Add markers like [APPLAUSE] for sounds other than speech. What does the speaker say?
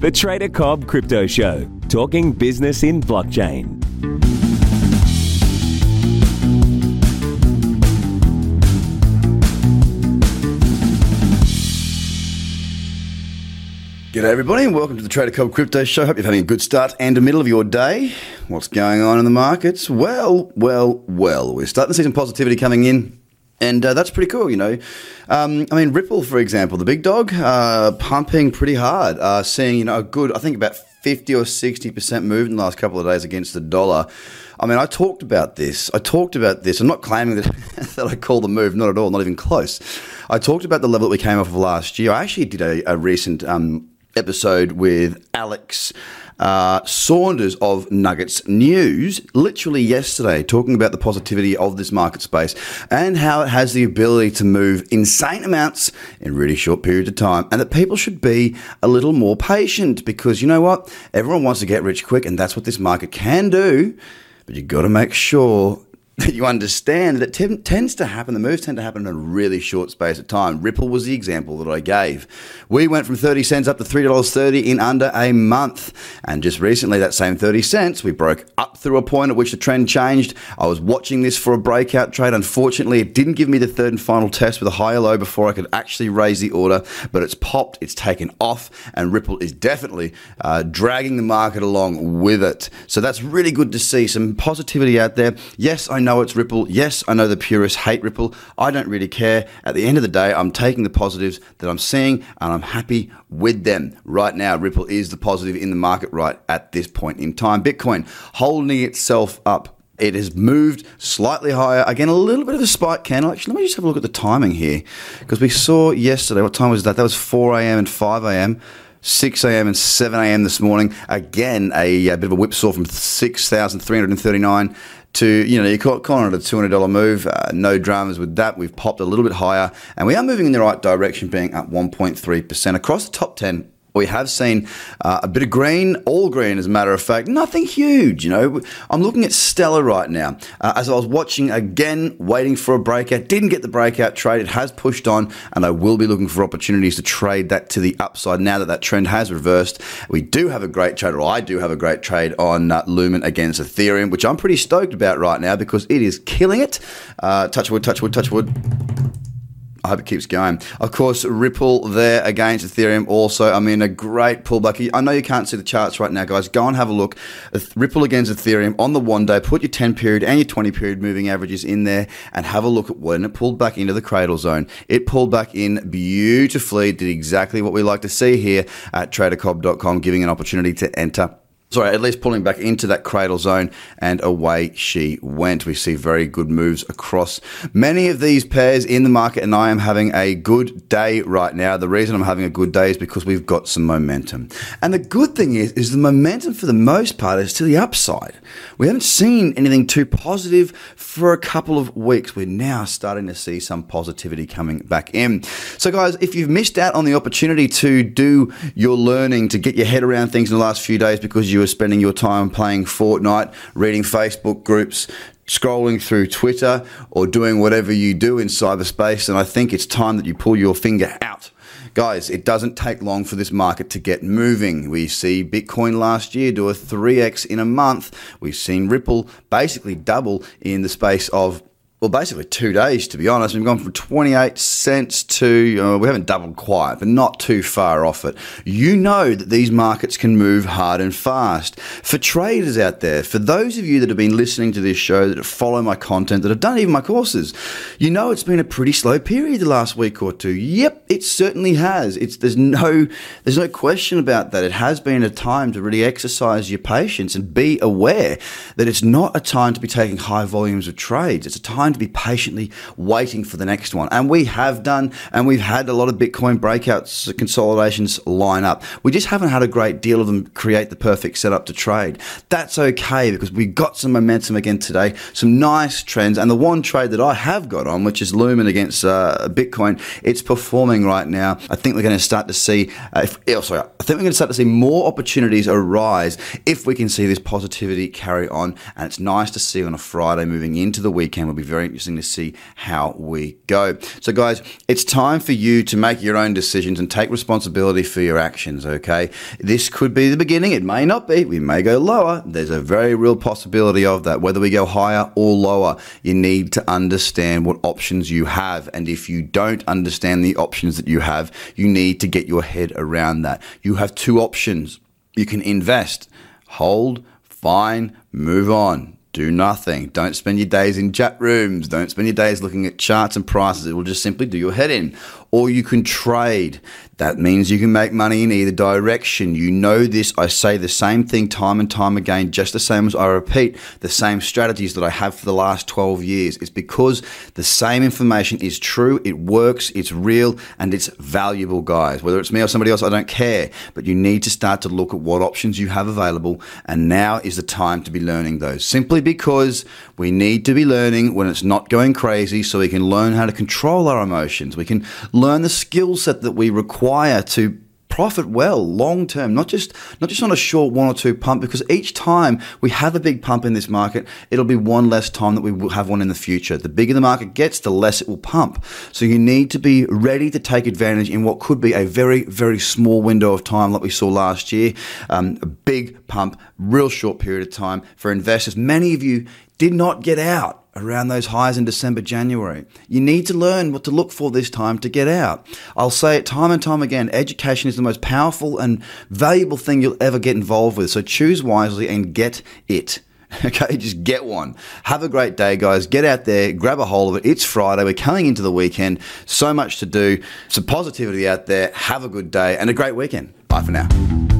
The Trader Cobb Crypto Show, talking business in blockchain. G'day everybody and welcome to the Trader Cobb Crypto Show. Hope you're having a good start and a middle of your day. What's going on in the markets? Well, well, well, we're starting to see some positivity coming in. And uh, that's pretty cool, you know. Um, I mean, Ripple, for example, the big dog, uh, pumping pretty hard, uh, seeing, you know, a good, I think about 50 or 60% move in the last couple of days against the dollar. I mean, I talked about this. I talked about this. I'm not claiming that, [LAUGHS] that I call the move, not at all, not even close. I talked about the level that we came off of last year. I actually did a, a recent um, episode with Alex uh, Saunders of Nuggets News, literally yesterday, talking about the positivity of this market space and how it has the ability to move insane amounts in really short periods of time, and that people should be a little more patient because you know what? Everyone wants to get rich quick, and that's what this market can do. But you've got to make sure that [LAUGHS] you understand that t- tends to happen, the moves tend to happen in a really short space of time. Ripple was the example that I gave. We went from 30 cents up to $3.30 in under a month. And just recently, that same 30 cents, we broke up through a point at which the trend changed. I was watching this for a breakout trade. Unfortunately, it didn't give me the third and final test with a higher low before I could actually raise the order, but it's popped, it's taken off, and Ripple is definitely uh, dragging the market along with it. So that's really good to see. Some positivity out there. Yes, I know know it's Ripple. Yes, I know the purists hate Ripple. I don't really care. At the end of the day, I'm taking the positives that I'm seeing and I'm happy with them. Right now, Ripple is the positive in the market right at this point in time. Bitcoin holding itself up it has moved slightly higher. Again, a little bit of a spike candle. Actually, let me just have a look at the timing here because we saw yesterday. What time was that? That was 4 a.m. and 5 a.m. 6 a.m. and 7 a.m. this morning. Again, a, a bit of a whipsaw from 6,339 to, you know, you're calling it a $200 move. Uh, no dramas with that. We've popped a little bit higher and we are moving in the right direction, being up 1.3%. Across the top 10, we have seen uh, a bit of green, all green as a matter of fact, nothing huge. You know, I'm looking at Stellar right now. Uh, as I was watching again, waiting for a breakout, didn't get the breakout trade. It has pushed on, and I will be looking for opportunities to trade that to the upside now that that trend has reversed. We do have a great trade, or I do have a great trade on uh, Lumen against Ethereum, which I'm pretty stoked about right now because it is killing it. Uh, touch wood, touch wood, touch wood. I hope it keeps going. Of course, Ripple there against Ethereum also. I mean, a great pullback. I know you can't see the charts right now, guys. Go and have a look. Ripple against Ethereum on the one day. Put your 10 period and your 20 period moving averages in there and have a look at when it pulled back into the cradle zone. It pulled back in beautifully, did exactly what we like to see here at tradercobb.com, giving an opportunity to enter sorry, at least pulling back into that cradle zone, and away she went. We see very good moves across many of these pairs in the market, and I am having a good day right now. The reason I'm having a good day is because we've got some momentum. And the good thing is, is the momentum for the most part is to the upside. We haven't seen anything too positive for a couple of weeks. We're now starting to see some positivity coming back in. So, guys, if you've missed out on the opportunity to do your learning, to get your head around things in the last few days because you you are spending your time playing Fortnite, reading Facebook groups, scrolling through Twitter, or doing whatever you do in cyberspace. And I think it's time that you pull your finger out. Guys, it doesn't take long for this market to get moving. We see Bitcoin last year do a 3x in a month. We've seen Ripple basically double in the space of well, basically two days, to be honest. We've gone from 28 cents to, uh, we haven't doubled quite, but not too far off it. You know that these markets can move hard and fast. For traders out there, for those of you that have been listening to this show, that follow my content, that have done even my courses, you know it's been a pretty slow period the last week or two. Yep, it certainly has. It's, there's no, there's no question about that. It has been a time to really exercise your patience and be aware that it's not a time to be taking high volumes of trades. It's a time to be patiently waiting for the next one. And we have done, and we've had a lot of Bitcoin breakouts, consolidations line up. We just haven't had a great deal of them create the perfect setup to trade. That's okay because we got some momentum again today, some nice trends. And the one trade that I have got on, which is Lumen against uh, Bitcoin, it's performing right now. I think we're going to start to see, uh, if, oh, sorry, I think we're going to start to see more opportunities arise if we can see this positivity carry on. And it's nice to see on a Friday moving into the weekend. We'll be very very interesting to see how we go. So, guys, it's time for you to make your own decisions and take responsibility for your actions, okay? This could be the beginning, it may not be. We may go lower. There's a very real possibility of that. Whether we go higher or lower, you need to understand what options you have. And if you don't understand the options that you have, you need to get your head around that. You have two options. You can invest, hold, fine, move on do nothing. Don't spend your days in chat rooms. Don't spend your days looking at charts and prices. It will just simply do your head in. Or you can trade. That means you can make money in either direction. You know this. I say the same thing time and time again, just the same as I repeat the same strategies that I have for the last 12 years. It's because the same information is true, it works, it's real, and it's valuable, guys. Whether it's me or somebody else, I don't care. But you need to start to look at what options you have available, and now is the time to be learning those. Simply because we need to be learning when it's not going crazy so we can learn how to control our emotions. We can learn the skill set that we require to profit well long term not just not just on a short one or two pump because each time we have a big pump in this market it'll be one less time that we will have one in the future. The bigger the market gets the less it will pump. So you need to be ready to take advantage in what could be a very very small window of time like we saw last year. Um, a big pump real short period of time for investors. Many of you did not get out around those highs in December, January. You need to learn what to look for this time to get out. I'll say it time and time again education is the most powerful and valuable thing you'll ever get involved with. So choose wisely and get it. [LAUGHS] Okay, just get one. Have a great day, guys. Get out there, grab a hold of it. It's Friday. We're coming into the weekend. So much to do. Some positivity out there. Have a good day and a great weekend. Bye for now.